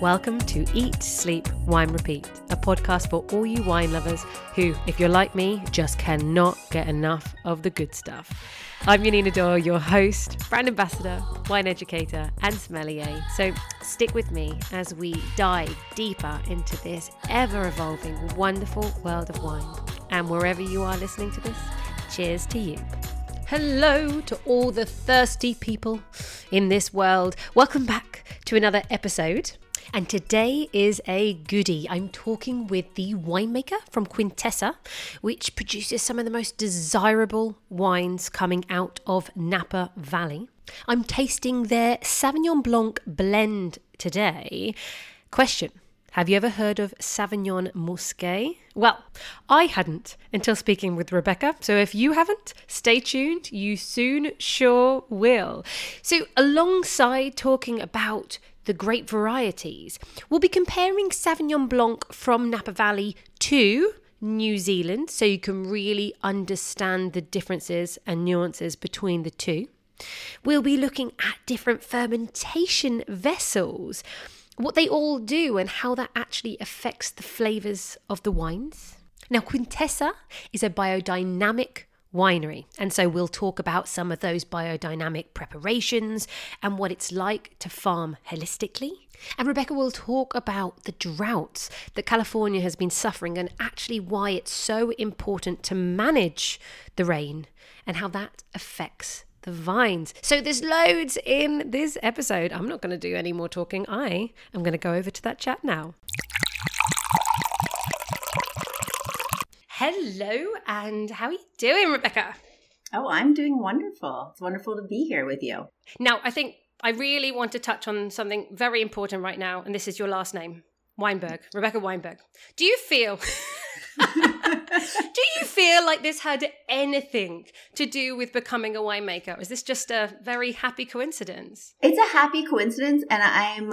Welcome to Eat, Sleep, Wine, Repeat, a podcast for all you wine lovers who, if you're like me, just cannot get enough of the good stuff. I'm Yanina Dore, your host, brand ambassador, wine educator, and sommelier. So stick with me as we dive deeper into this ever evolving, wonderful world of wine. And wherever you are listening to this, cheers to you. Hello to all the thirsty people in this world. Welcome back to another episode. And today is a goodie. I'm talking with the winemaker from Quintessa, which produces some of the most desirable wines coming out of Napa Valley. I'm tasting their Sauvignon Blanc blend today. Question have you ever heard of Sauvignon Musqué? Well, I hadn't until speaking with Rebecca. So if you haven't, stay tuned. You soon sure will. So, alongside talking about the great varieties. We'll be comparing Sauvignon Blanc from Napa Valley to New Zealand so you can really understand the differences and nuances between the two. We'll be looking at different fermentation vessels, what they all do, and how that actually affects the flavours of the wines. Now, Quintessa is a biodynamic winery. And so we'll talk about some of those biodynamic preparations and what it's like to farm holistically. And Rebecca will talk about the droughts that California has been suffering and actually why it's so important to manage the rain and how that affects the vines. So there's loads in this episode. I'm not going to do any more talking. I am going to go over to that chat now. Hello, and how are you doing, Rebecca? Oh, I'm doing wonderful. It's wonderful to be here with you. Now, I think I really want to touch on something very important right now, and this is your last name, Weinberg, Rebecca Weinberg. Do you feel Do you feel like this had anything to do with becoming a winemaker? Or is this just a very happy coincidence? It's a happy coincidence, and I'm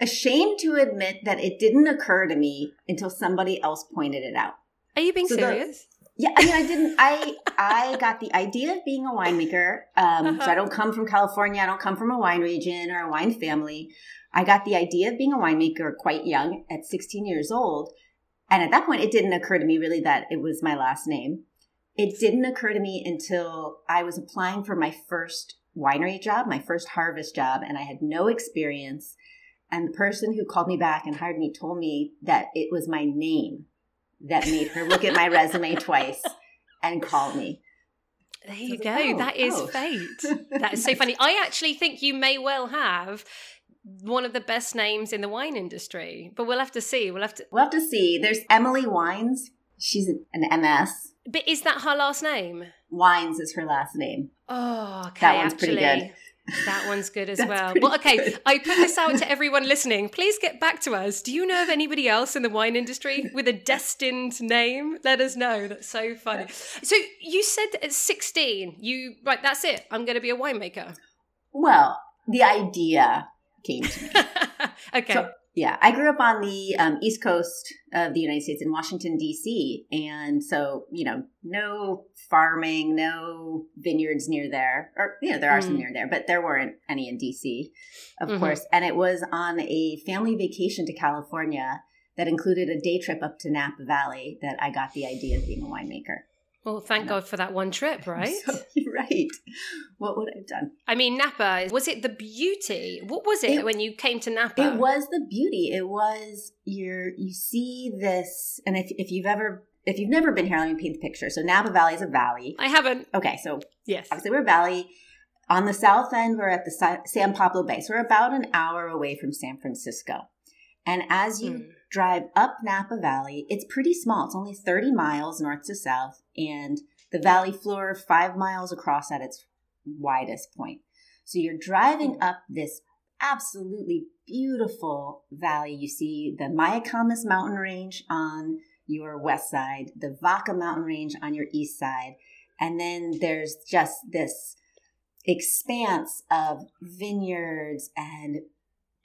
ashamed to admit that it didn't occur to me until somebody else pointed it out. Are you being so serious? The, yeah, I mean, I didn't. I I got the idea of being a winemaker. Um, uh-huh. So I don't come from California. I don't come from a wine region or a wine family. I got the idea of being a winemaker quite young, at 16 years old. And at that point, it didn't occur to me really that it was my last name. It didn't occur to me until I was applying for my first winery job, my first harvest job, and I had no experience. And the person who called me back and hired me told me that it was my name that made her look at my resume twice and call me. There you so go. Like, oh, that is oh. fate. That is so funny. I actually think you may well have one of the best names in the wine industry, but we'll have to see. We'll have to. We'll have to see. There's Emily Wines. She's an MS. But is that her last name? Wines is her last name. Oh, okay. That one's actually. pretty good. That one's good as well. Well, okay, good. I put this out to everyone listening. Please get back to us. Do you know of anybody else in the wine industry with a destined name? Let us know. That's so funny. So you said at 16, you, right, that's it. I'm going to be a winemaker. Well, the idea came to me. okay. So yeah, I grew up on the um, East Coast of the United States in Washington, D.C. And so, you know, no farming, no vineyards near there. Or, you know, there are mm. some near there, but there weren't any in D.C., of mm-hmm. course. And it was on a family vacation to California that included a day trip up to Napa Valley that I got the idea of being a winemaker. Well, thank God for that one trip, right? Right. What would I have done? I mean, Napa, was it the beauty? What was it, it, when you came to Napa? It was the beauty. It was your, you see this, and if, if you've ever, if you've never been here, let me paint the picture. So Napa Valley is a valley. I haven't. Okay, so yes. Obviously, we're a valley. On the south end, we're at the San Pablo Bay. So we're about an hour away from San Francisco. And as you mm. Drive up Napa Valley, it's pretty small. It's only 30 miles north to south, and the valley floor five miles across at its widest point. So you're driving hmm. up this absolutely beautiful valley. You see the Mayacamas mountain range on your west side, the Vaca mountain range on your east side, and then there's just this expanse of vineyards and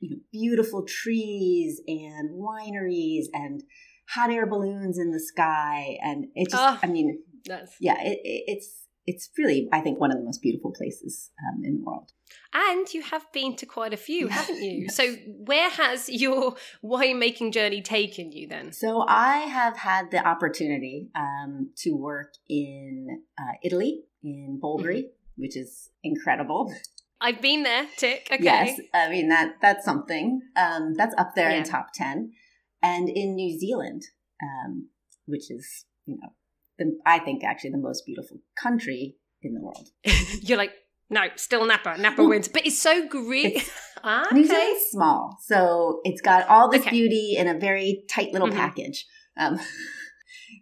you know, beautiful trees and wineries and hot air balloons in the sky. And it just, oh, I mean, that's... yeah, it, it, it's, it's really, I think, one of the most beautiful places um, in the world. And you have been to quite a few, haven't you? yes. So, where has your winemaking journey taken you then? So, I have had the opportunity um, to work in uh, Italy, in Bolgheri, mm-hmm. which is incredible. I've been there, tick. Okay. Yes, I mean that that's something. Um, that's up there yeah. in top ten, and in New Zealand, um, which is you know the, I think actually the most beautiful country in the world. You're like, no, still Napa. Napa wins, but it's so great. ah, okay. New Zealand's small, so it's got all this okay. beauty in a very tight little mm-hmm. package. Um,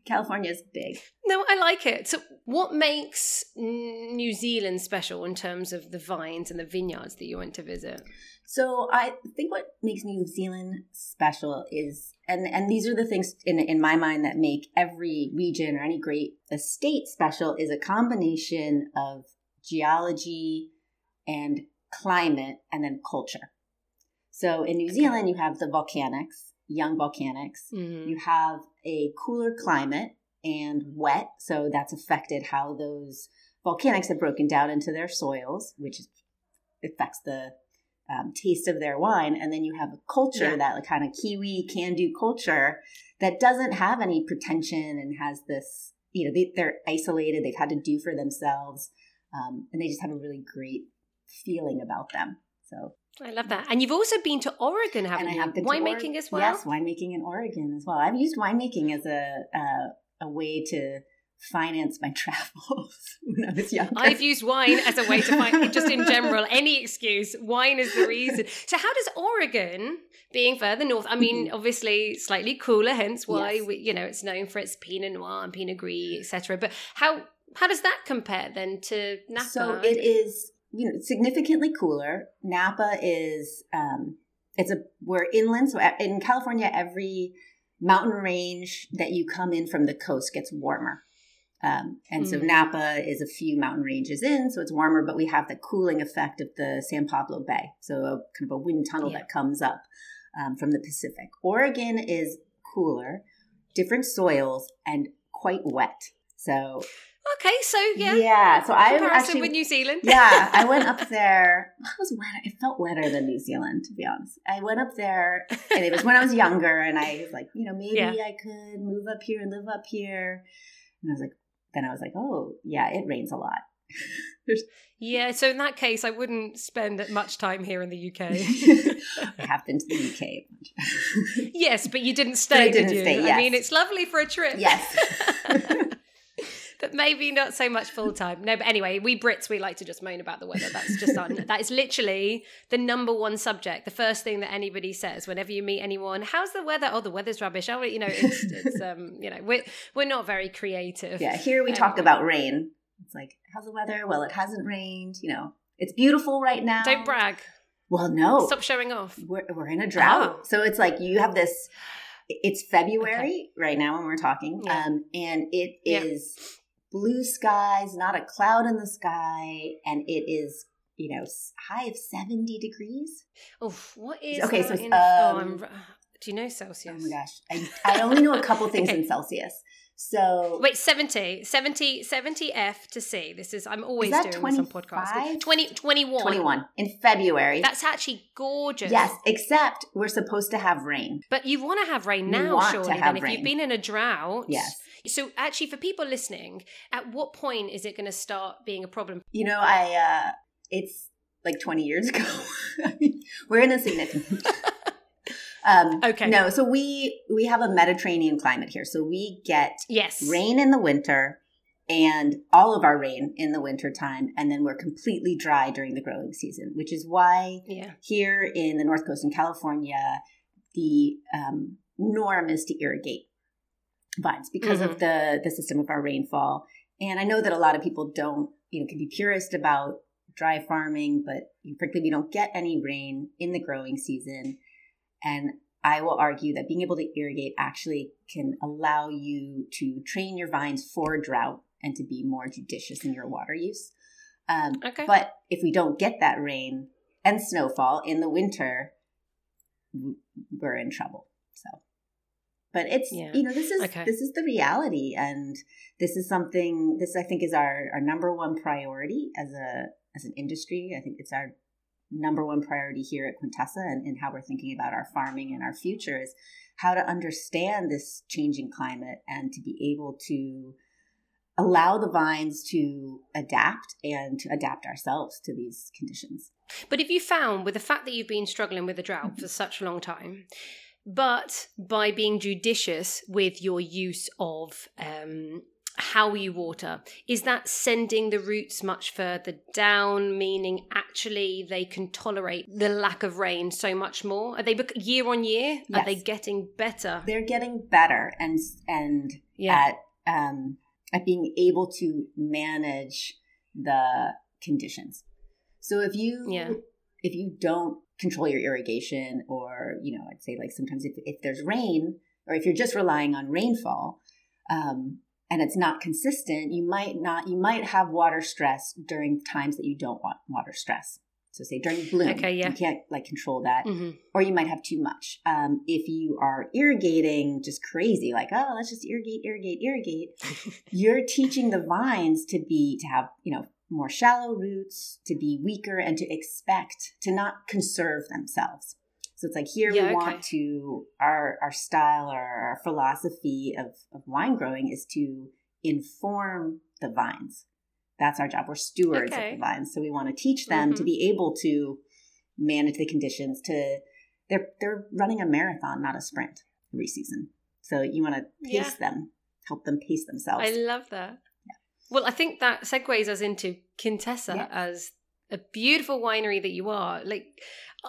California's big. No, I like it. So, what makes New Zealand special in terms of the vines and the vineyards that you went to visit? So, I think what makes New Zealand special is, and and these are the things in in my mind that make every region or any great estate special, is a combination of geology and climate and then culture. So, in New Zealand, you have the volcanics young volcanics. Mm-hmm. You have a cooler climate and wet, so that's affected how those volcanics have broken down into their soils, which affects the um, taste of their wine. And then you have a culture, yeah. that like, kind of Kiwi can do culture that doesn't have any pretension and has this, you know, they, are isolated, they've had to do for themselves, um, and they just have a really great feeling about them. So I love that. And you've also been to Oregon, haven't and you? I have been winemaking as well. Yes, winemaking in Oregon as well. I've used winemaking as a uh, a way to finance my travels when I was younger. I've used wine as a way to find just in general any excuse. Wine is the reason. So how does Oregon, being further north, I mean, mm-hmm. obviously slightly cooler, hence why yes. we, you know it's known for its Pinot Noir and Pinot Gris, etc. But how how does that compare then to Napa? So it is you know significantly cooler. Napa is um, it's a we're inland, so in California, every mountain range that you come in from the coast gets warmer. Um, and mm. so Napa is a few mountain ranges in, so it's warmer, but we have the cooling effect of the San Pablo Bay, so a, kind of a wind tunnel yeah. that comes up um, from the Pacific. Oregon is cooler, different soils, and quite wet. So Okay, so yeah, yeah. So I actually with New Zealand. yeah, I went up there. It was wetter. It felt wetter than New Zealand, to be honest. I went up there, and it was when I was younger, and I was like, you know, maybe yeah. I could move up here and live up here. And I was like, then I was like, oh yeah, it rains a lot. yeah, so in that case, I wouldn't spend much time here in the UK. I have been to the UK. yes, but you didn't stay. But I didn't did stay. Yes. I mean, it's lovely for a trip. Yes but maybe not so much full time. No, but anyway, we Brits we like to just moan about the weather. That's just on. that is literally the number one subject. The first thing that anybody says whenever you meet anyone, "How's the weather?" Oh, the weather's rubbish. Oh, you know, it's it's um, you know, we're we're not very creative. Yeah, here we um, talk about rain. It's like, how's the weather? Well, it hasn't rained. You know, it's beautiful right now. Don't brag. Well, no. Stop showing off. We're, we're in a drought. Oh. So it's like you have this, it's February okay. right now when we're talking. Yeah. Um, and it is blue skies, not a cloud in the sky, and it is you know high of 70 degrees. Oh what is okay so in, um, oh, do you know celsius? oh my gosh i, I only know a couple things okay. in celsius so wait 70 70 70 f to c this is i'm always is doing 25? some podcasts 20 21 21 in february. That's actually gorgeous. Yes except we're supposed to have rain. But you want to have rain now surely and if rain. you've been in a drought yes so, actually, for people listening, at what point is it going to start being a problem? You know, I uh, it's like 20 years ago. we're in a significant. um, okay. No, so we we have a Mediterranean climate here, so we get yes rain in the winter and all of our rain in the winter time and then we're completely dry during the growing season which is why yeah. here in the north coast in california the um, norm is to irrigate vines because mm-hmm. of the the system of our rainfall. And I know that a lot of people don't, you know, can be purist about dry farming, but frankly, we don't get any rain in the growing season. And I will argue that being able to irrigate actually can allow you to train your vines for drought and to be more judicious in your water use. Um, okay. But if we don't get that rain and snowfall in the winter, we're in trouble. So but it's Yeah. you know this is Okay. this is the reality and this is something this i think is our our number one priority as a as an industry i think it's our number one priority here at quintessa and, and how we're thinking about our farming and our future is how to understand this changing climate and to be able to allow the vines to adapt and to adapt ourselves to these conditions But if you found with the fact that you've been struggling with the drought for such a long time, but by being judicious with your use of um, how you water, is that sending the roots much further down? Meaning, actually, they can tolerate the lack of rain so much more. Are they year on year? Are they getting better? they're getting better and and Yeah. at um, at being able to manage the conditions. So if you Yeah. if you don't control your irrigation, or you know, I'd say like sometimes if if there's rain, or if you're just relying on rainfall, um, and it's not consistent, you might not you might have water stress during times that you don't want water stress. So say during bloom, Okay, yeah. you can't like control that hmm or you might have too much. Um, if you are irrigating just crazy, like oh, let's just irrigate, irrigate, irrigate, you're teaching the vines to be to have you know more shallow roots, to be weaker, and to expect to not conserve themselves. So it's like here Yeah, we okay. want to our our style or our philosophy of, of wine growing is to inform the vines. That's our job. We're stewards Okay. of the vines, so we want to teach them to Mhm. be able to manage the conditions. To they're they're running a marathon, not a sprint every season. So you want to pace them, help them pace themselves. I love that. Well, I think that segues us into Quintessa Yeah. as a beautiful winery that you are. Like,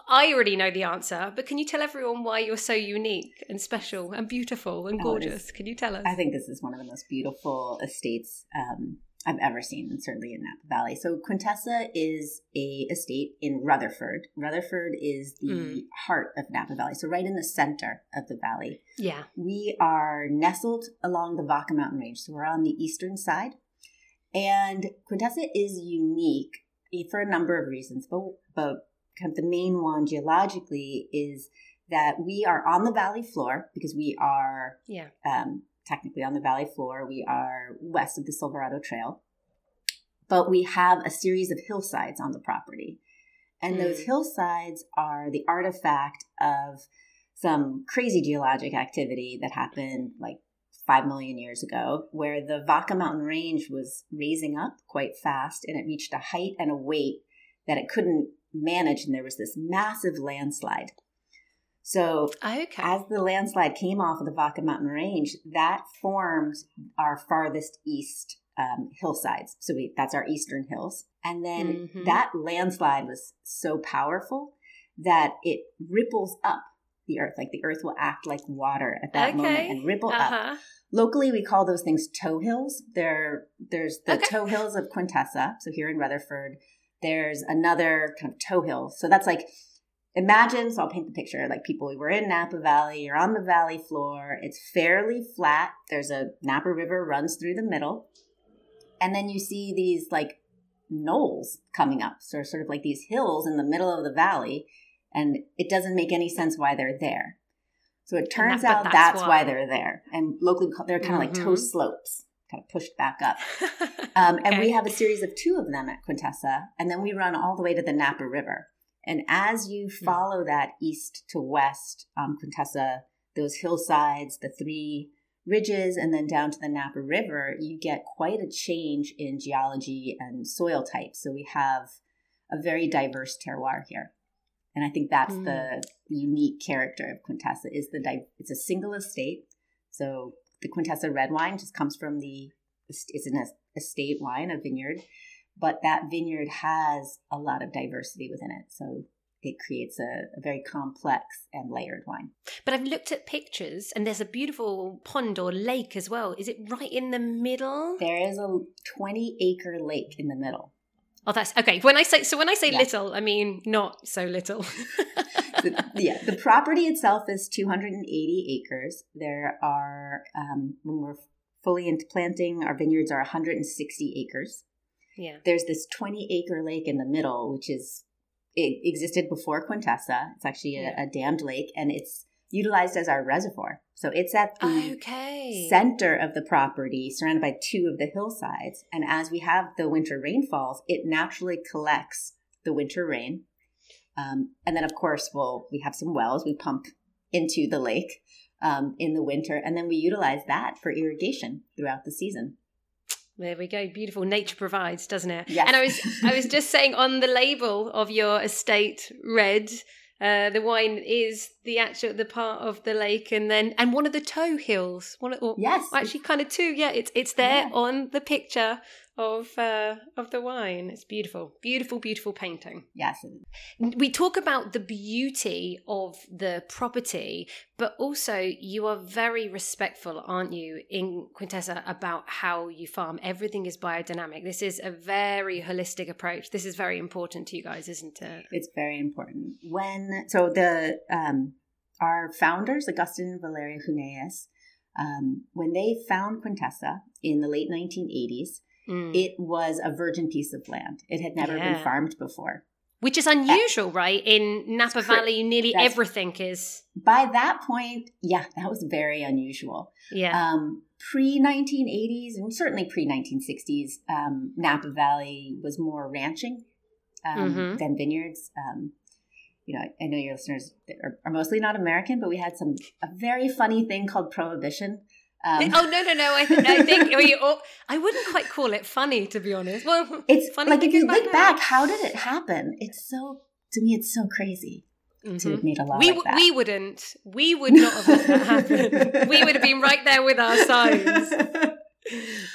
I already know the answer, but can you tell everyone why you're so unique and special and beautiful and Oh, is- gorgeous? Can you tell us? I think this is one of the most beautiful estates um, I've ever seen, and certainly in Napa Valley. So Quintessa is a estate in Rutherford. Rutherford is the Mm. heart of Napa Valley, so right in the center of the valley. yeah. We are nestled along the Vaca Mountain Range, so we're on the eastern side. And Quintessa is unique for a number of reasons, but, but kind of the main one geologically is that we are on the valley floor because we are Yeah. um, technically on the valley floor. We are west of the Silverado Trail, but we have a series of hillsides on the property. And those Mm. hillsides are the artifact of some crazy geologic activity that happened like 5 million years ago, where the Vaca Mountain Range was raising up quite fast and it reached a height and a weight that it couldn't manage. And there was this massive landslide. So Okay. as the landslide came off of the Vaca Mountain Range, that formed our farthest east um, hillsides. So we, that's our eastern hills. And then Mhm. that landslide was so powerful that it ripples up the earth. Like the earth will act like water at that moment and ripple up. uh-huh. Locally, we call those things toe hills. There, there's the Okay. toe hills of Quintessa. So here in Rutherford, there's another kind of toe hill. So that's like, imagine, so I'll paint the picture. Like people, we were in Napa Valley, you're on the valley floor. It's fairly flat. There's a Napa River runs through the middle. And then you see these like knolls coming up. So sort of like these hills in the middle of the valley. And it doesn't make any sense why they're there. So it turns that- out that's that's, why. why. they're there. And locally, they're kind of like toe slopes, kind of pushed back up. Um, And we have a series of two of them at Quintessa. And then we run all the way to the Napa River. And as you Hmm. follow that east to west, um, Quintessa, those hillsides, the three ridges, and then down to the Napa River, you get quite a change in geology and soil type. So we have a very diverse terroir here. And I think that's Mm. the unique character of Quintessa is the di- it's a single estate. So the Quintessa red wine just comes from the it's an estate wine, a vineyard, but that vineyard has a lot of diversity within it. So it creates a, a very complex and layered wine. But I've looked at pictures and there's a beautiful pond or lake as well. Is it right in the middle? There is a 20 acre lake in the middle. Oh, that's okay. When I say so, when I say Yeah. little, I mean not so little. the, yeah, the property itself is 280 acres. There are, um, when we're fully into planting, our vineyards are 160 acres. yeah. There's this 20 acre lake in the middle, which is, it existed before Quintessa. It's actually a, Yeah. a dammed lake and it's utilized as our reservoir. So it's at the okay. center of the property, surrounded by two of the hillsides. And as we have the winter rainfalls, it naturally collects the winter rain. Um, and then, of course, we'll, we have some wells we pump into the lake um, in the winter, and then we utilize that for irrigation throughout the season. There we go. Beautiful. Nature provides, doesn't it? Yes. And I was I was just saying on the label of your estate red, uh, the wine is the actual the part of the lake and then and one of the toe hills. One of, or, Yes. actually kind of two. Yeah, it's it's there Yeah. on the picture of uh, of the wine. It's beautiful. Beautiful, beautiful painting. Yes. we talk about the beauty of the property, but also you are very respectful, aren't you, in Quintessa about how you farm? Everything is biodynamic. This is a very holistic approach. This is very important to you guys, isn't it? It's very important. When so the um, our founders, Augustin and Valeria Huneeus, um, when they found Quintessa in the late 1980s, Mm. it was a virgin piece of land. It had never Yeah. been farmed before. Which is unusual, right? In Napa Valley, nearly everything is. By that point, yeah, that was very unusual. Yeah. Um, pre 1980s and certainly pre 1960s, um, Napa Valley was more ranching um, Mhm. than vineyards. Um, you know, I know your listeners are, are mostly not American, but we had some a very funny thing called prohibition. Um, oh no no no! I, th- I think we all, I wouldn't quite call it funny to be honest. Well, it's funny like if you look now. back, how did it happen? It's so to me, it's so crazy to Mhm. have made a law We, like we wouldn't. We would not have let that happen. we would have been right there with our signs.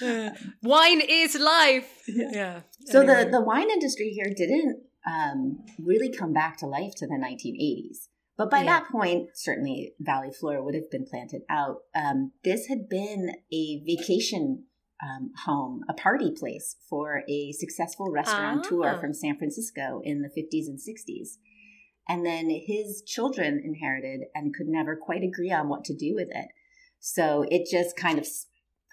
Wine is life. Yeah. Yeah. So Anyway. the the wine industry here didn't um, really come back to life to the 1980s. But by Yeah. that point, certainly Valley Floor would have been planted out. Um, this had been a vacation um, home, a party place for a successful restaurateur Ah. from San Francisco in the 50s and 60s. And then his children inherited and could never quite agree on what to do with it. So it just kind of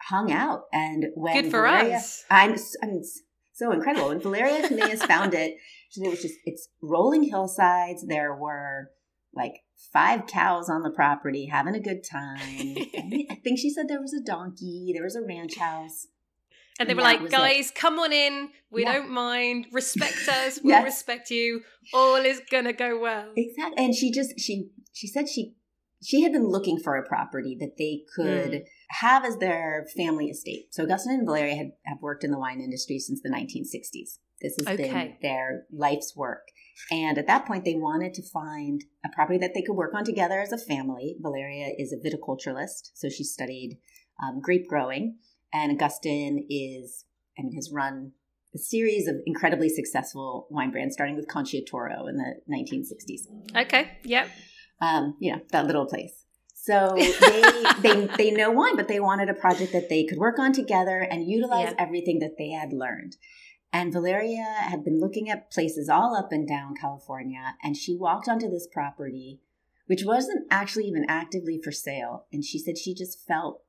hung out. And when Good for Valeria- us. I'm, s- I mean, it's so incredible. When Valeria Huneeus found it, it was just it's rolling hillsides. There were like five cows on the property having a good time. I think she said there was a donkey. There was a ranch house. And they were like, was it. guys, come on in. We Yeah. don't mind. Respect us. We'll Yes. respect you. All is gonna go well. Exactly. And she just she she said she she had been looking for a property that they could Mm. have as their family estate. So Augustin and Valeria had have worked in the wine industry since the 1960s. This has been their life's work. And at that point, they wanted to find a property that they could work on together as a family. Valeria is a viticulturalist, so she studied um, grape growing. And Augustin is, I mean, has run a series of incredibly successful wine brands, starting with Concha y Toro in the 1960s. Okay. Yep. Um, you know, that little place. So they, they they know wine, but they wanted a project that they could work on together and utilize everything that they had learned. And Valeria had been looking at places all up and down California, and she walked onto this property, which wasn't actually even actively for sale. And she said she just felt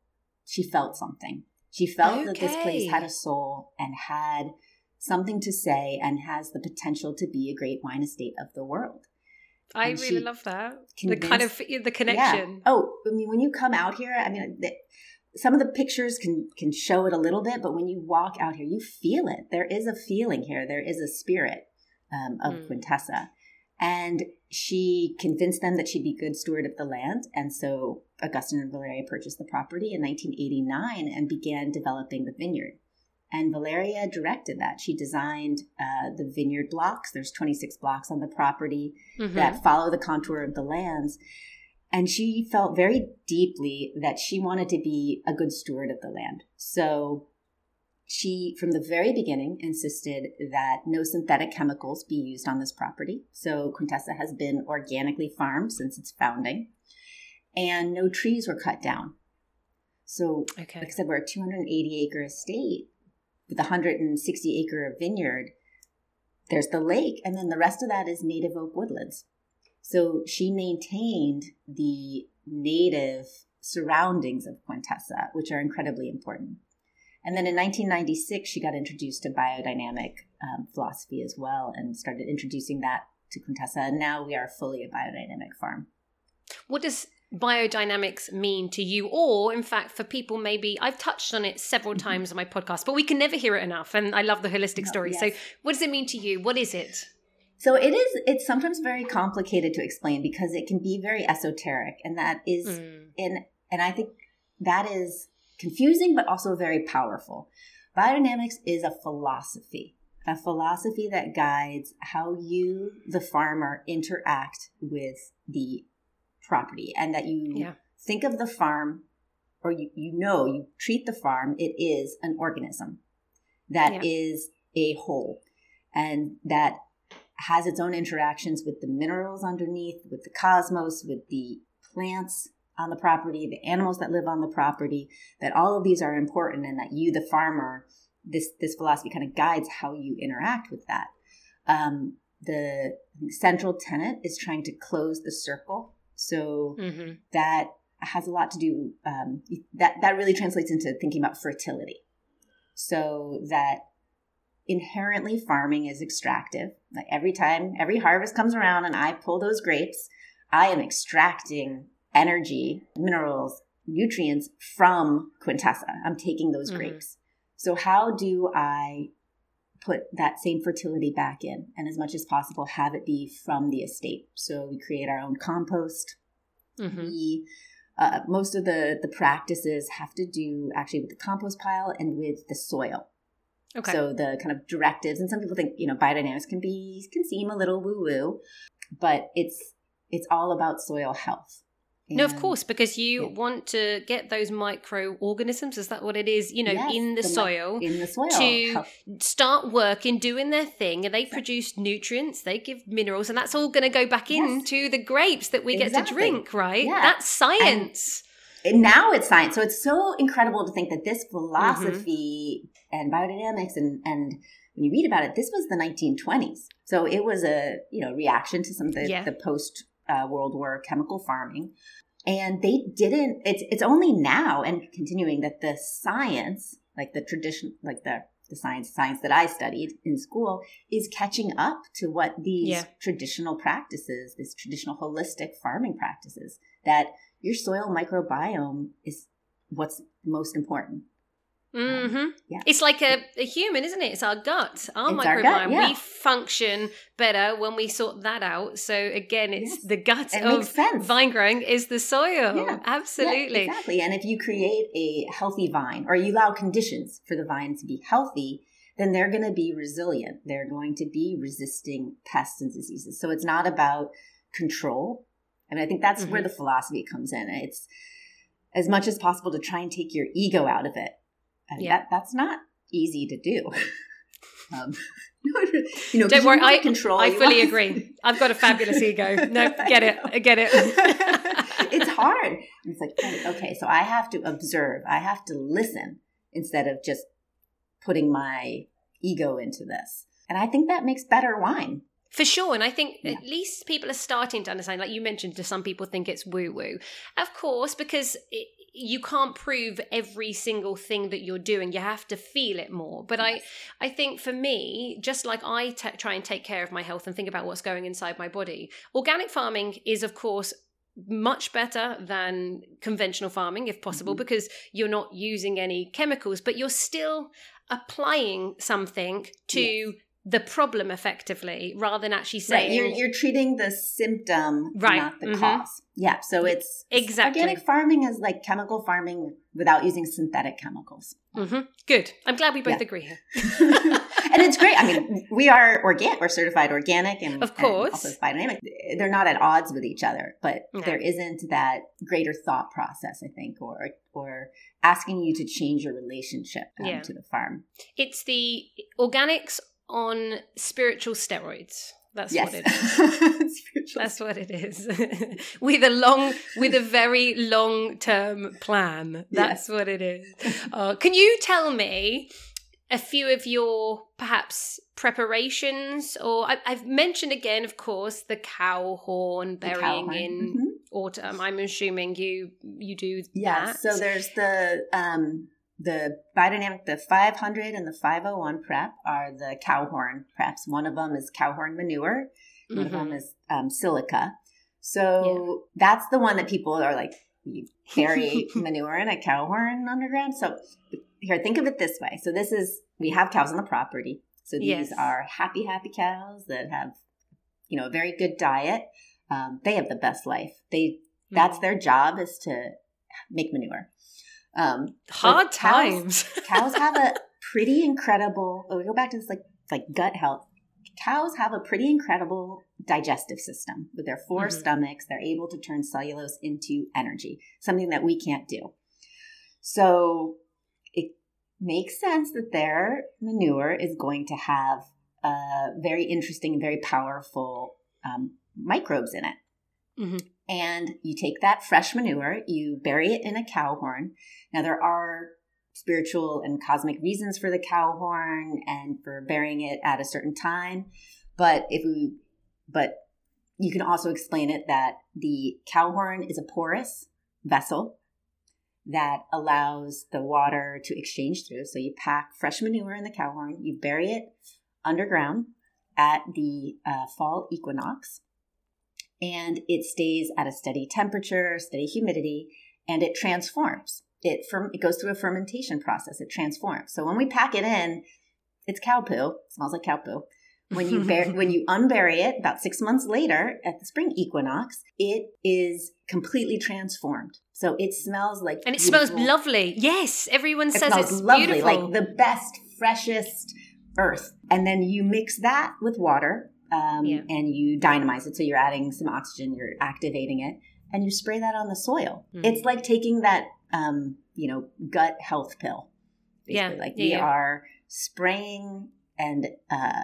she felt something. She felt that this place had a soul and had something to say and has the potential to be a great wine estate of the world. I And really love that. The kind of the connection. Yeah. Oh, I mean, when you come out here, I mean, the, some of the pictures can can show it a little bit, but when you walk out here, you feel it. There is a feeling here. There is a spirit um, of Mm. Quintessa, and she convinced them that she'd be good steward of the land, and so Augustine and Valeria purchased the property in 1989 and began developing the vineyard. And Valeria directed that. She designed uh, the vineyard blocks. There's 26 blocks on the property Mhm. that follow the contour of the lands. And she felt very deeply that she wanted to be a good steward of the land. So she, from the very beginning, insisted that no synthetic chemicals be used on this property. So Quintessa has been organically farmed since its founding, and no trees were cut down. So, Okay. like I said, we're a 280 acre estate with a 160 acre vineyard. There's the lake, and then the rest of that is native oak woodlands. So she maintained the native surroundings of Quintessa, which are incredibly important. And then in 1996, she got introduced to biodynamic um, philosophy as well and started introducing that to Quintessa. And now we are fully a biodynamic farm. What does biodynamics mean to you or in fact for people maybe i've touched on it several mm-hmm. times on my podcast but we can never hear it enough and i love the holistic no, story yes. so what does it mean to you what is it so it is it's sometimes very complicated to explain because it can be very esoteric and that is mm. in and i think that is confusing but also very powerful biodynamics is a philosophy a philosophy that guides how you the farmer interact with the property and that you yeah. think of the farm or you, you know you treat the farm it is an organism that yeah. is a whole and that has its own interactions with the minerals underneath with the cosmos with the plants on the property the animals that live on the property that all of these are important and that you the farmer this this philosophy kind of guides how you interact with that um, the central tenet is trying to close the circle so mm-hmm. that has a lot to do um, that that really translates into thinking about fertility. So that inherently farming is extractive. Like every time every harvest comes around and I pull those grapes, I am extracting energy, minerals, nutrients from Quintessa. I'm taking those mm-hmm. grapes. So how do I put that same fertility back in and as much as possible have it be from the estate. So we create our own compost. Mm-hmm. We uh, most of the the practices have to do actually with the compost pile and with the soil. Okay. So the kind of directives, and some people think you know biodynamics can be can seem a little woo woo, but it's it's all about soil health. No, of course, because you yeah. want to get those microorganisms. Is that what it is? You know, yes, in the, the soil, in the soil, to start working, doing their thing, and they produce nutrients. They give minerals, and that's all going to go back yes. into the grapes that we exactly. get to drink. Right? Yeah. That's science. And now it's science. So it's so incredible to think that this philosophy mm-hmm. And biodynamics and and when you read about it, this was the 1920s. So it was a you know reaction to some of the, yeah. the post uh, World War chemical farming. And they didn't, it's, it's only now and continuing that the science, like the tradition, like the, the science, science that I studied in school is catching up to what these yeah. traditional practices, this traditional holistic farming practices, that your soil microbiome is what's most important. Mm-hmm. Yeah. It's like a, a, human, isn't it? It's our gut, our it's microbiome. Our gut, yeah. We function better when we sort that out. So again, it's yes. the gut it of vine growing is the soil. Yeah. Absolutely. exactly. And if you create a healthy vine or you allow conditions for the vine to be healthy, then they're going to be resilient. They're going to be resisting pests and diseases. So it's not about control. I mean, I think that's mm-hmm. where the philosophy comes in. It's as much as possible to try and take your ego out of it yeah. that that's not easy to do. um, you know, don't worry. I control. I fully agree. I've got a fabulous ego. No, get it. I get it. it's hard. It's like okay, so I have to observe. I have to listen instead of just putting my ego into this. And I think that makes better wine. For sure. And I think yeah. at least people are starting to understand, like you mentioned, to some people think it's woo woo. Of course, because it, you can't prove every single thing that you're doing. You have to feel it more. But i i think for me just like I t- try and take care of my health and think about what's going inside my body organic farming is of course much better than conventional farming if possible mm-hmm. because you're not using any chemicals but you're still applying something to yes the problem effectively rather than actually saying right. you're, you're treating the symptom right. not the mm-hmm. cause yeah so it's exactly organic farming is like chemical farming without using synthetic chemicals mm-hmm. good i'm glad we both yeah. agree here and it's great i mean we are organic we're certified organic and of course and also biodynamic they're not at odds with each other but no. there isn't that greater thought process i think or or asking you to change your relationship um, yeah. to the farm it's the organics on spiritual steroids. That's yes. what it is. That's what it is. with a long, with a very long term plan. That's yes. what it is. Uh, can you tell me a few of your perhaps preparations? Or I, have mentioned again, of course, the cow horn burying cow horn. in mm-hmm. autumn. I'm assuming you you do yes. That. So there's the um, the biodynamic, the 500 and the 501 prep are the cow horn preps. One of them is cow horn manure, one mm-hmm. of them is um, silica. So yeah. that's the one that people are like, you carry manure in a cow horn underground. So here, think of it this way. So this is we have cows on the property. So these yes. are happy, happy cows that have, you know, a very good diet. Um, they have the best life. They that's mm. their job is to make manure. Um, Hard times. cows have a pretty incredible. Oh, we go back to this like like gut health. Cows have a pretty incredible digestive system with their 4 mm-hmm. stomachs. They're able to turn cellulose into energy, something that we can't do. So it makes sense that their manure is going to have a very interesting, very powerful um, microbes in it. Mm-hmm. And you take that fresh manure, you bury it in a cow horn. Now, there are spiritual and cosmic reasons for the cow horn and for burying it at a certain time. But if we, but you can also explain it that the cow horn is a porous vessel that allows the water to exchange through. So you pack fresh manure in the cow horn, you bury it underground at the uh, fall equinox and it stays at a steady temperature, steady humidity, and it transforms. It, ferm- it goes through a fermentation process. It transforms. So when we pack it in, it's cow poo. It smells like cow poo. When you bear, when you unbury it about six months later at the spring equinox, it is completely transformed. So it smells like and it beautiful. smells lovely. Yes, everyone it says it's lovely, beautiful. like the best, freshest earth. And then you mix that with water um, yeah. and you dynamize it. So you're adding some oxygen, you're activating it, and you spray that on the soil. Mm-hmm. It's like taking that, um, you know, gut health pill. Basically. Yeah. Like yeah, we yeah. are spraying and uh,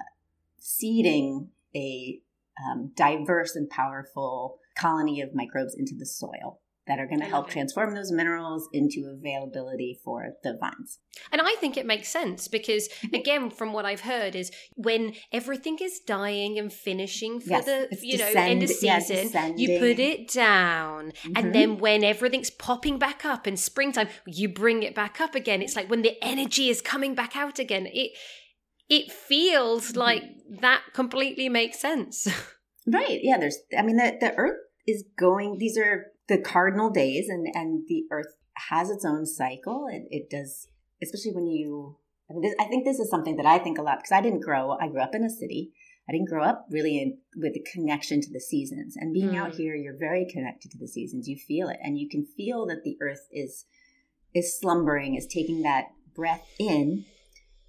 seeding a um, diverse and powerful colony of microbes into the soil that are going to help transform those minerals into availability for the vines. And I think it makes sense because, mm-hmm. again, from what I've heard, is when everything is dying and finishing for yes, the you descend, know end of season, yeah, you put it down, mm-hmm. and then when everything's popping back up in springtime, you bring it back up again. It's like when the energy is coming back out again. It it feels mm-hmm. like that completely makes sense. Right. Yeah. There's. I mean, the the earth is going. These are the cardinal days and and the earth has its own cycle. It, it does especially when you I, mean, this, I think this is something that i think a lot because i didn't grow i grew up in a city. I didn't grow up really in, with a connection to the seasons. And being mm. out here you're very connected to the seasons. You feel it. And you can feel that the earth is is slumbering is taking that breath in.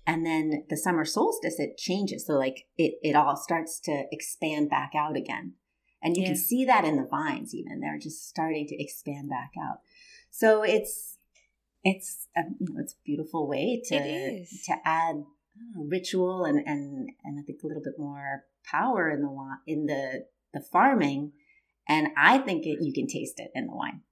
And then the summer solstice it changes. So like it, it all starts to expand back out again and you yeah. can see that in the vines, even they're just starting to expand back out. So it's it's a, you know, it's a beautiful way to to add oh, ritual and and and I think a little bit more power in the in the the farming. And I think it, you can taste it in the wine.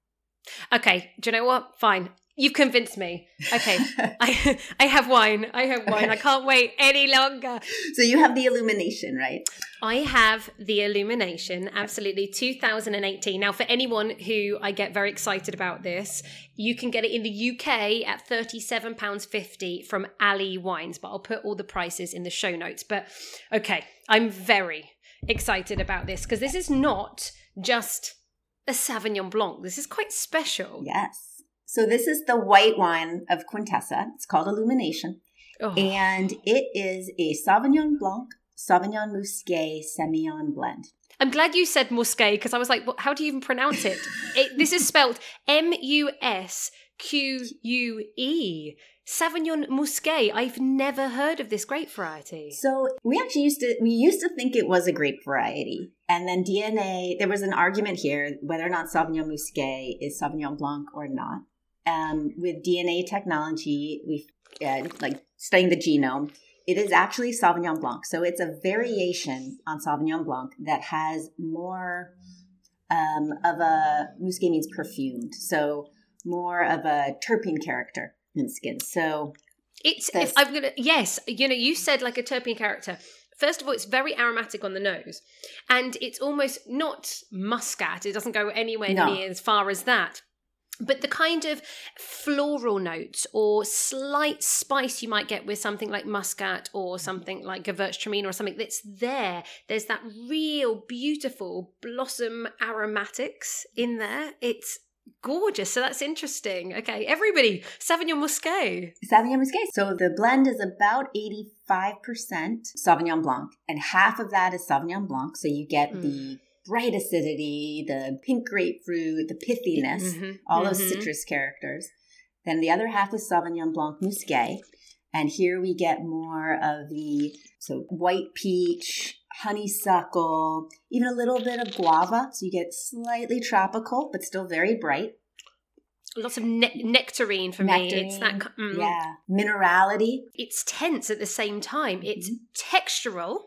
Okay, do you know what? Fine. You've convinced me. Okay, I I have wine. I have wine. Okay. I can't wait any longer. So you have the illumination, right? I have the illumination. Absolutely, 2018. Now, for anyone who I get very excited about this, you can get it in the UK at thirty-seven pounds fifty from Ali Wines. But I'll put all the prices in the show notes. But okay, I'm very excited about this because this is not just a Sauvignon Blanc. This is quite special. Yes. So this is the white wine of Quintessa. It's called Illumination. Oh. And it is a Sauvignon Blanc, Sauvignon Musqué Semillon blend. I'm glad you said Musqué because I was like, how do you even pronounce it? it this is spelled M U S Q U E. Sauvignon Musqué. I've never heard of this grape variety. So we actually used to we used to think it was a grape variety, and then DNA. There was an argument here whether or not Sauvignon Musqué is Sauvignon Blanc or not um, with DNA technology, we've uh, like studying the genome. It is actually Sauvignon Blanc, so it's a variation on Sauvignon Blanc that has more um, of a muscat means perfumed, so more of a terpene character in skin. So it's if I'm gonna yes, you know, you said like a terpene character. First of all, it's very aromatic on the nose, and it's almost not muscat. It doesn't go anywhere no. near as far as that but the kind of floral notes or slight spice you might get with something like muscat or something like gewürztraminer or something that's there there's that real beautiful blossom aromatics in there. It's gorgeous. So that's interesting. Okay everybody sauvignon muscat sauvignon muscat so the blend is about 85% sauvignon blanc and half of that is sauvignon blanc. So you get mm. the bright acidity, the pink grapefruit, the pithiness, mm-hmm. all those mm-hmm. citrus characters. Then the other half is Sauvignon Blanc Musqué. And here we get more of the so white peach, honeysuckle, even a little bit of guava. So you get slightly tropical, but still very bright. Lots of ne- nectarine for nectarine, me. It's that mm. yeah minerality. It's tense at the same time. It's mm-hmm. textural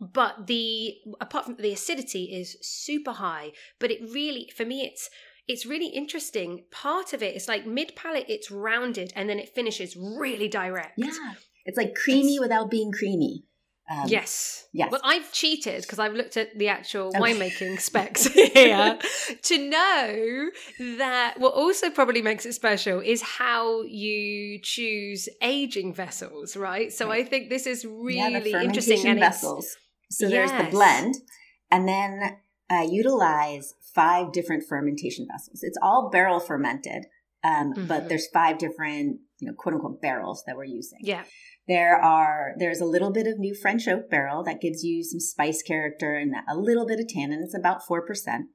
but the apart from the acidity is super high but it really for me it's it's really interesting part of it is like mid palate it's rounded and then it finishes really direct yeah it's like creamy it's, without being creamy um, yes. Yes. Well, I've cheated because I've looked at the actual okay. winemaking specs here to know that what also probably makes it special is how you choose aging vessels, right? So right. I think this is really yeah, interesting. And vessels. So yes. there's the blend, and then uh, utilize five different fermentation vessels. It's all barrel fermented, um, mm-hmm. but there's five different, you know, quote unquote barrels that we're using. Yeah. There are there's a little bit of new French oak barrel that gives you some spice character and a little bit of tannin. It's about four percent.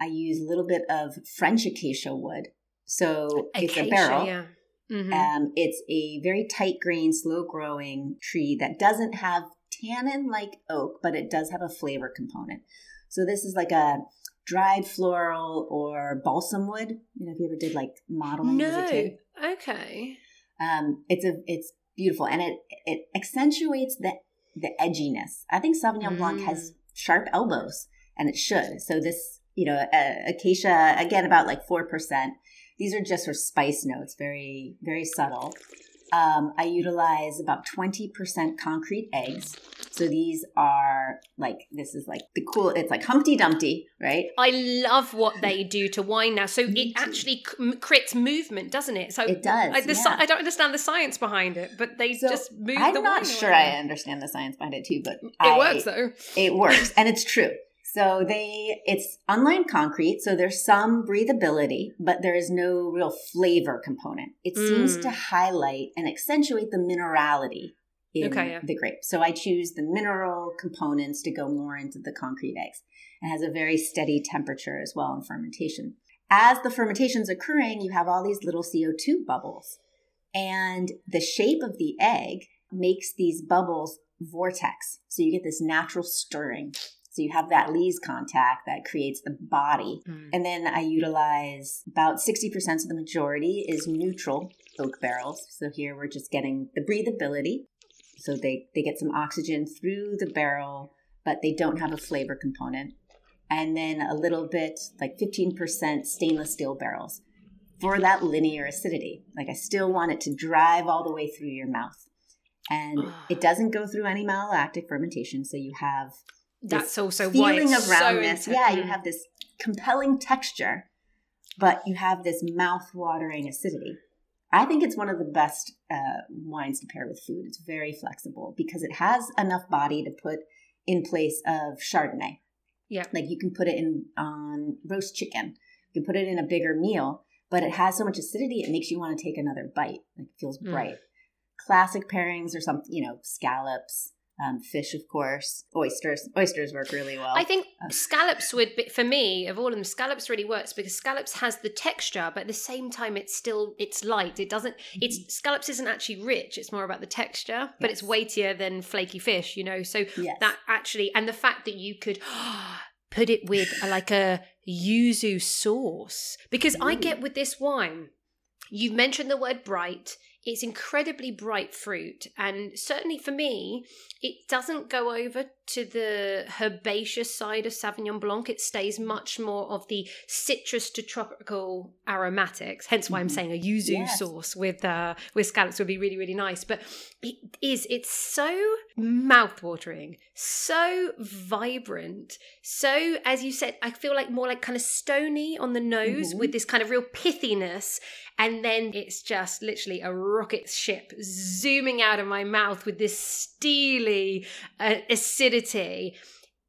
I use a little bit of French acacia wood, so acacia, it's a barrel. Yeah. Mm-hmm. Um, it's a very tight grain, slow growing tree that doesn't have tannin like oak, but it does have a flavor component. So this is like a dried floral or balsam wood. You know, if you ever did like modeling no. as a kid. Okay. Um, it's a it's beautiful and it it accentuates the the edginess. I think Sauvignon mm. Blanc has mm. sharp elbows, and it should. So this, you know, uh, acacia again about like four percent. These are just for spice notes, very very subtle. Um, I utilize about 20% concrete eggs. So these are like, this is like the cool, it's like Humpty Dumpty, right? I love what they do to wine now. So it actually creates movement, doesn't it? So it does. I, the, yeah. I don't understand the science behind it, but they so just move I'm not sure. I understand the science behind it too, but it I, works though. It works and it's true. So they, it's unlined concrete. So there's some breathability, but there is no real flavor component. It mm. seems to mm. highlight and accentuate the minerality in okay, yeah. the grape. So I choose the mineral components to go more into the concrete eggs. It has a very steady temperature as well in fermentation. As the fermentation is occurring, you have all these little CO2 bubbles. And the shape of the egg makes these bubbles vortex. So you get this natural stirring. So you have that lees contact that creates the body. Mm. And then I utilize about 60% of the majority is neutral oak barrels. So here we're just getting the breathability. So they, they get some oxygen through the barrel, but they don't have a flavor component. And then a little bit, like 15% stainless steel barrels for that linear acidity. Like I still want it to drive all the way through your mouth. And it doesn't go through any malolactic fermentation. So you have that's also feeling of roundness. So yeah, you have this compelling texture, but you have this mouth-watering acidity. I think it's one of the best uh, wines to pair with food. It's very flexible because it has enough body to put in place of Chardonnay. Yeah, like you can put it in on roast chicken. You can put it in a bigger meal, but it has so much acidity it makes you want to take another bite. Like it feels mm. bright. Classic pairings or something, you know, scallops, um, fish, of course, oysters. Oysters work really well. I think uh, scallops would, be, for me, of all of them, scallops really works because scallops has the texture, but at the same time, it's still it's light. It doesn't. It's mm-hmm. scallops isn't actually rich. It's more about the texture, but yes. it's weightier than flaky fish. You know, so yes. that actually, and the fact that you could. put it with a, like a yuzu sauce because I get with this wine, you've mentioned the word bright it's incredibly bright fruit and certainly for me it doesn't go over to the herbaceous side of sauvignon blanc it stays much more of the citrus to tropical aromatics hence why i'm mm-hmm. saying a yuzu yes. sauce with uh with scallops would be really really nice but it is it's so mouthwatering so vibrant so as you said i feel like more like kind of stony on the nose mm-hmm. with this kind of real pithiness and then it's just literally a rocket ship zooming out of my mouth with this steely uh, acidity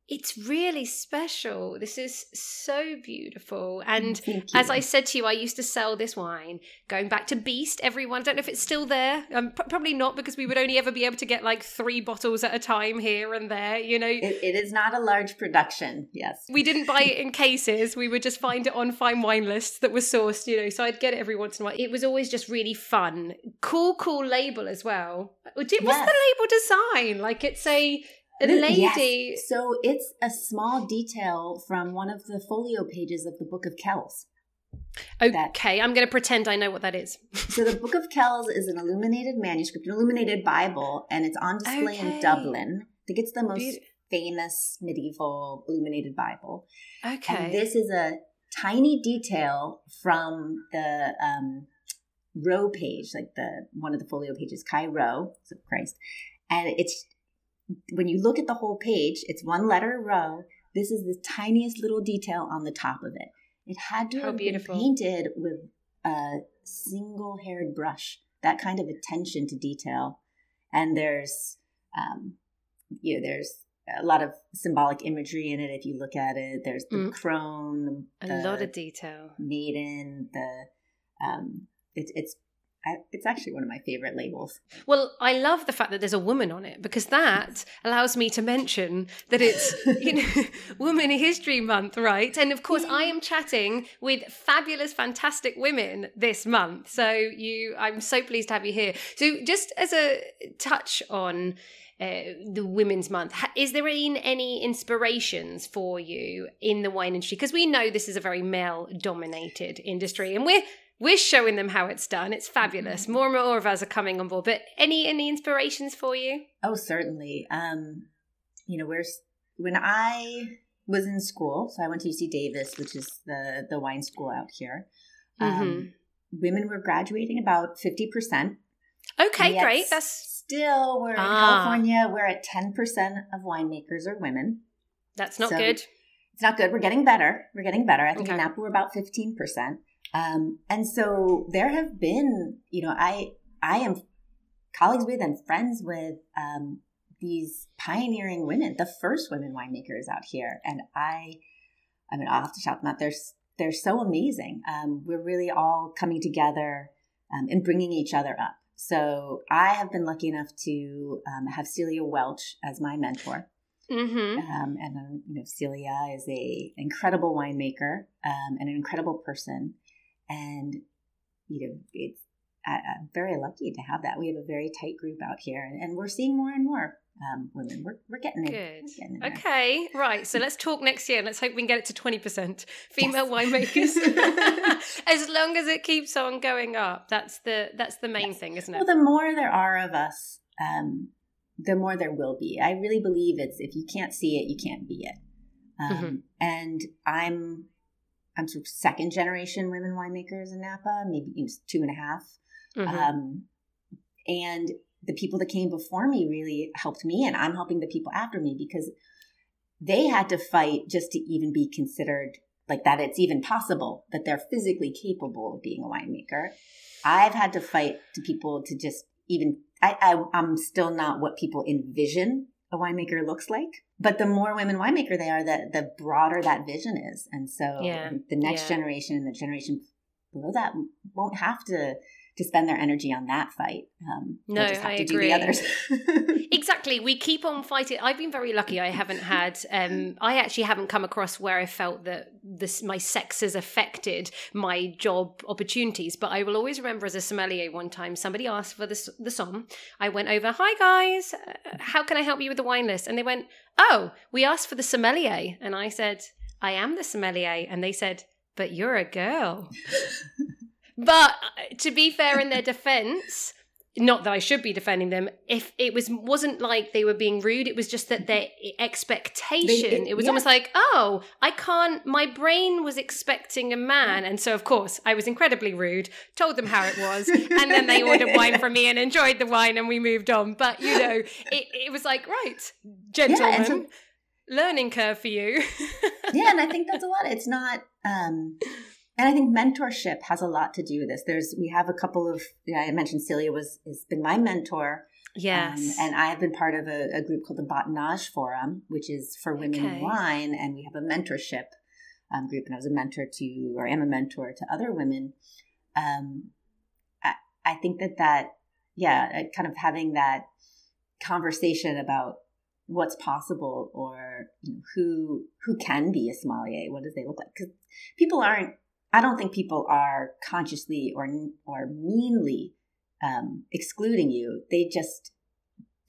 it's really special. This is so beautiful. And as I said to you, I used to sell this wine going back to Beast. Everyone, I don't know if it's still there. Um, probably not because we would only ever be able to get like three bottles at a time here and there. You know, it, it is not a large production. Yes, we didn't buy it in cases. We would just find it on fine wine lists that were sourced. You know, so I'd get it every once in a while. It was always just really fun. Cool, cool label as well. What's yes. the label design? Like it's a a lady. Yes. So it's a small detail from one of the folio pages of the Book of Kells. Okay, that, I'm going to pretend I know what that is. so the Book of Kells is an illuminated manuscript, an illuminated Bible, and it's on display okay. in Dublin. I think it's the most famous medieval illuminated Bible. Okay. And this is a tiny detail from the um, row page, like the one of the folio pages, Chi Rho, of Christ, and it's when you look at the whole page, it's one letter row. This is the tiniest little detail on the top of it. It had to How have beautiful. been painted with a single haired brush. That kind of attention to detail. And there's, um, you know, there's a lot of symbolic imagery in it. If you look at it, there's the mm. crone, the, a lot of detail, maiden, the um, it, it's it's actually one of my favorite labels. Well, I love the fact that there's a woman on it because that allows me to mention that it's you know Women History Month, right? And of course, I am chatting with fabulous, fantastic women this month. So you, I'm so pleased to have you here. So just as a touch on. Uh, the Women's Month. Is there been any inspirations for you in the wine industry? Because we know this is a very male dominated industry, and we're we're showing them how it's done. It's fabulous. Mm-hmm. More and more of us are coming on board. But any any inspirations for you? Oh, certainly. Um, you know, where's when I was in school, so I went to UC Davis, which is the the wine school out here. Um, mm-hmm. Women were graduating about fifty percent. Okay, great. That's still we're ah. in California. We're at ten percent of winemakers are women. That's not so good. It's not good. We're getting better. We're getting better. I think okay. in Napa we're about fifteen percent. Um, and so there have been, you know, I I am colleagues with and friends with um, these pioneering women, the first women winemakers out here, and I, I mean, I'll have to shout them out. They're they're so amazing. Um, we're really all coming together um, and bringing each other up. So I have been lucky enough to um, have Celia Welch as my mentor. Mm-hmm. Um, and um, you know, Celia is a incredible winemaker um, and an incredible person and you know it's I, am very lucky to have that. We have a very tight group out here, and, and we're seeing more and more um, women. We're, we're getting Good. Getting okay, right. So let's talk next year. Let's hope we can get it to 20% female yes. winemakers. as long as it keeps on going up. That's the that's the main yes. thing, isn't it? Well, the more there are of us, um, the more there will be. I really believe it's if you can't see it, you can't be it. Um, mm-hmm. And I'm I'm sort of second generation women winemakers in Napa, maybe you know, two and a half. Mm-hmm. Um, and the people that came before me really helped me, and I'm helping the people after me because they had to fight just to even be considered like that it's even possible that they're physically capable of being a winemaker. I've had to fight to people to just even I, I I'm still not what people envision a winemaker looks like. But the more women winemaker they are, the the broader that vision is. And so yeah. the next yeah. generation and the generation below that won't have to to spend their energy on that fight. Um, no, I agree. exactly. We keep on fighting. I've been very lucky. I haven't had. Um, I actually haven't come across where I felt that this my sex has affected my job opportunities. But I will always remember as a sommelier, one time somebody asked for the the som. I went over. Hi guys, uh, how can I help you with the wine list? And they went, Oh, we asked for the sommelier, and I said, I am the sommelier, and they said, But you're a girl. But uh, to be fair, in their defense, not that I should be defending them. If it was wasn't like they were being rude, it was just that their expectation. They, it, it, was yeah. almost like, oh, I can't. My brain was expecting a man, and so of course I was incredibly rude. Told them how it was, and then they ordered wine from me and enjoyed the wine, and we moved on. But you know, it, it was like, right, gentlemen. Yeah, so, learning curve for you. yeah, and I think that's a lot. It's not um and I think mentorship has a lot to do with this. There's we have a couple of yeah, I mentioned Celia was has been my mentor. Yes. Um, and I have been part of a, a, group called the Batonnage Forum, which is for women okay. in wine, and we have a mentorship um, group. And I was a mentor to, or am a mentor to other women. Um, I, I think that that, yeah, kind of having that conversation about what's possible or you know, who who can be a sommelier what do they look like because people aren't I don't think people are consciously or or meanly um, excluding you. They just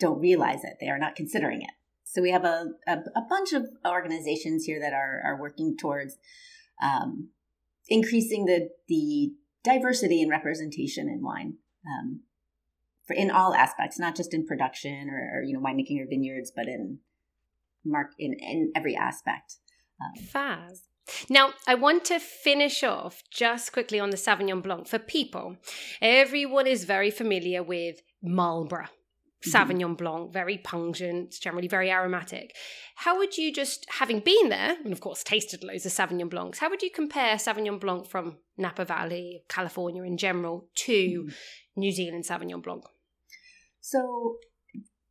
don't realize it. They are not considering it. So we have a, a, a bunch of organizations here that are are working towards um, increasing the the diversity and representation in wine. Um, for in all aspects, not just in production or, or you know winemaking or vineyards, but in mark in, in every aspect. Um, Faz. Now, I want to finish off just quickly on the Sauvignon Blanc. For people, everyone is very familiar with Marlborough. Mm-hmm. Sauvignon. Blanc, very pungent, generally very aromatic. How would you just, having been there, and of course tasted loads of Sauvignon Blancs, how would you compare Sauvignon Blanc from Napa Valley, California in general, to mm-hmm. New Zealand Sauvignon Blanc? So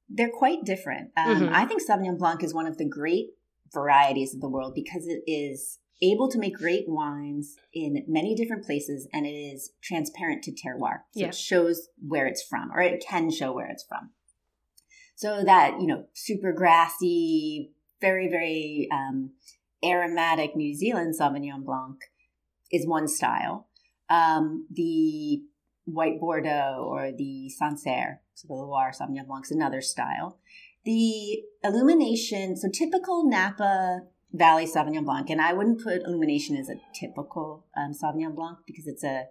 they're quite different. Um, mm-hmm. I think Sauvignon Blanc is one of the great varieties of the world because it is able to make great wines in many different places and it is transparent to terroir. So yeah. it shows where it's from, or it can show where it's from. So that, you know, super grassy, very, very um, aromatic New Zealand Sauvignon Blanc is one style. Um, the white Bordeaux or the Sancerre, so the Loire Sauvignon Blanc is another style. The illumination, so typical Napa Valley Sauvignon Blanc, and I wouldn't put illumination as a typical um, Sauvignon Blanc because it's a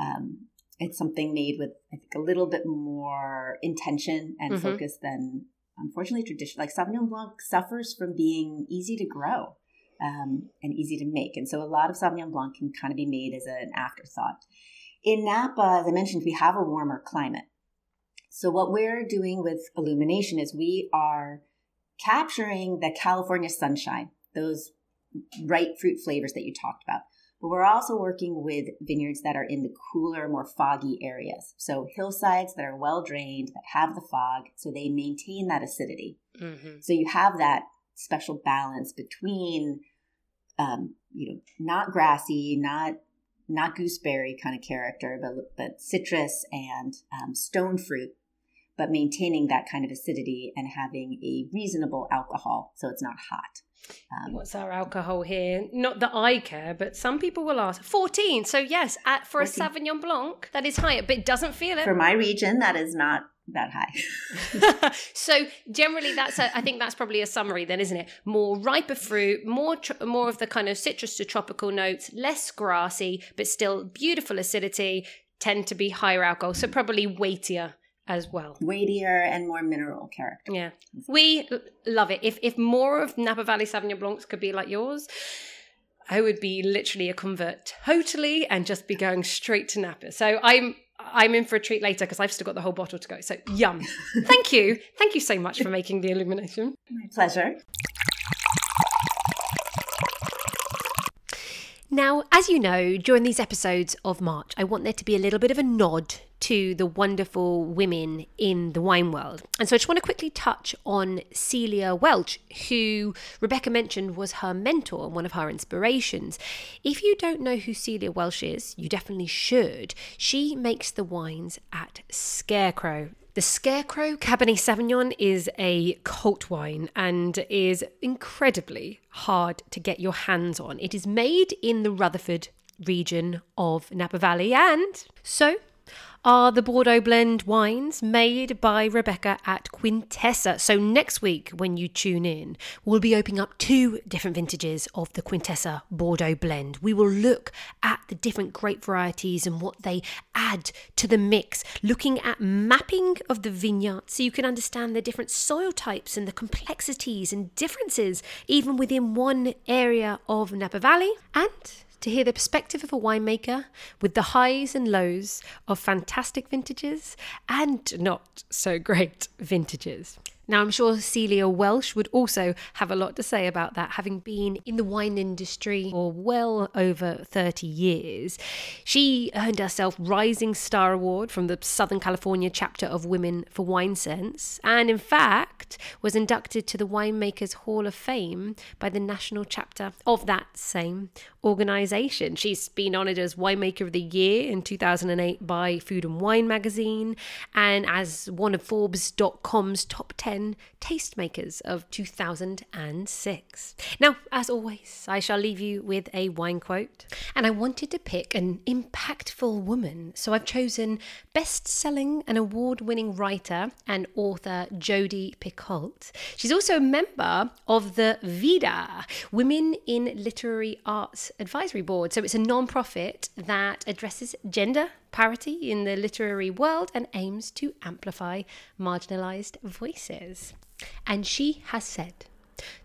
um, it's something made with I think a little bit more intention and mm-hmm. focus than unfortunately tradition. Like Sauvignon Blanc suffers from being easy to grow um, and easy to make, and so a lot of Sauvignon Blanc can kind of be made as an afterthought. In Napa, as I mentioned, we have a warmer climate. So what we're doing with illumination is we are capturing the California sunshine those ripe fruit flavors that you talked about. But we're also working with vineyards that are in the cooler, more foggy areas. So hillsides that are well drained, that have the fog, so they maintain that acidity. Mm-hmm. So you have that special balance between, um, you know, not grassy, not not gooseberry kind of character, but but citrus and um, stone fruit, but maintaining that kind of acidity and having a reasonable alcohol, so it's not hot. Um, What's our alcohol here? Not that I care, but some people will ask. 14. So, yes, at, for 14. a Sauvignon Blanc, that is high, but it doesn't feel it. For my region, that is not that high. so generally, that's a, I think that's probably a summary then, isn't it? More riper fruit, more tr- more of the kind of citrus to tropical notes, less grassy, but still beautiful acidity. Tend to be higher alcohol, so probably weightier as well. Weightier and more mineral character. Yeah. We love it. If if more of Napa Valley Sauvignon Blancs could be like yours, I would be literally a convert totally and just be going straight to Napa. So I'm I'm in for a treat later because I've still got the whole bottle to go. So yum. Thank you. Thank you so much for making the illumination. My pleasure. Now, as you know, during these episodes of March, I want there to be a little bit of a nod to the wonderful women in the wine world. And so I just want to quickly touch on Celia Welch, who Rebecca mentioned was her mentor and one of her inspirations. If you don't know who Celia Welch is, you definitely should. She makes the wines at Scarecrow the Scarecrow Cabernet Sauvignon is a cult wine and is incredibly hard to get your hands on. It is made in the Rutherford region of Napa Valley, and so are the Bordeaux blend wines made by Rebecca at Quintessa. So, next week, when you tune in, we'll be opening up two different vintages of the Quintessa Bordeaux blend. We will look at the different grape varieties and what they add to the mix, looking at mapping of the vineyard so you can understand the different soil types and the complexities and differences, even within one area of Napa Valley. And to hear the perspective of a winemaker with the highs and lows of fantastic vintages and not so great vintages. Now, I'm sure Celia Welch would also have a lot to say about that, having been in the wine industry for well over 30 years. She earned herself Rising Star Award from the Southern California chapter of Women for Wine Sense, and in fact, was inducted to the Winemakers Hall of Fame by the national chapter of that same organization. She's been honored as Winemaker of the Year in 2008 by Food and Wine magazine and as one of Forbes.com's top 10 10 tastemakers of 2006. Now, as always, I shall leave you with a wine quote. And I wanted to pick an impactful woman, so I've chosen best selling and award winning writer and author Jodi Picoult. She's also a member of the VIDA, Women in Literary Arts Advisory Board. So it's a non profit that addresses gender parity in the literary world and aims to amplify marginalized voices. And she has said,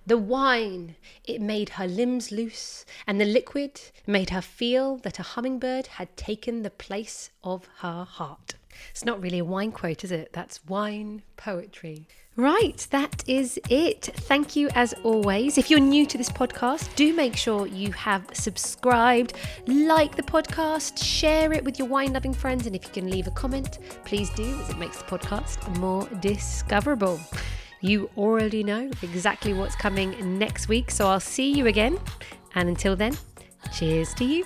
the wine, it made her limbs loose, and the liquid made her feel that a hummingbird had taken the place of her heart. It's not really a wine quote, is it? That's wine poetry. Right, that is it. Thank you as always. If you're new to this podcast, do make sure you have subscribed, like the podcast, share it with your wine loving friends, and if you can leave a comment, please do, as it makes the podcast more discoverable. You already know exactly what's coming next week, so I'll see you again. And until then, cheers to you.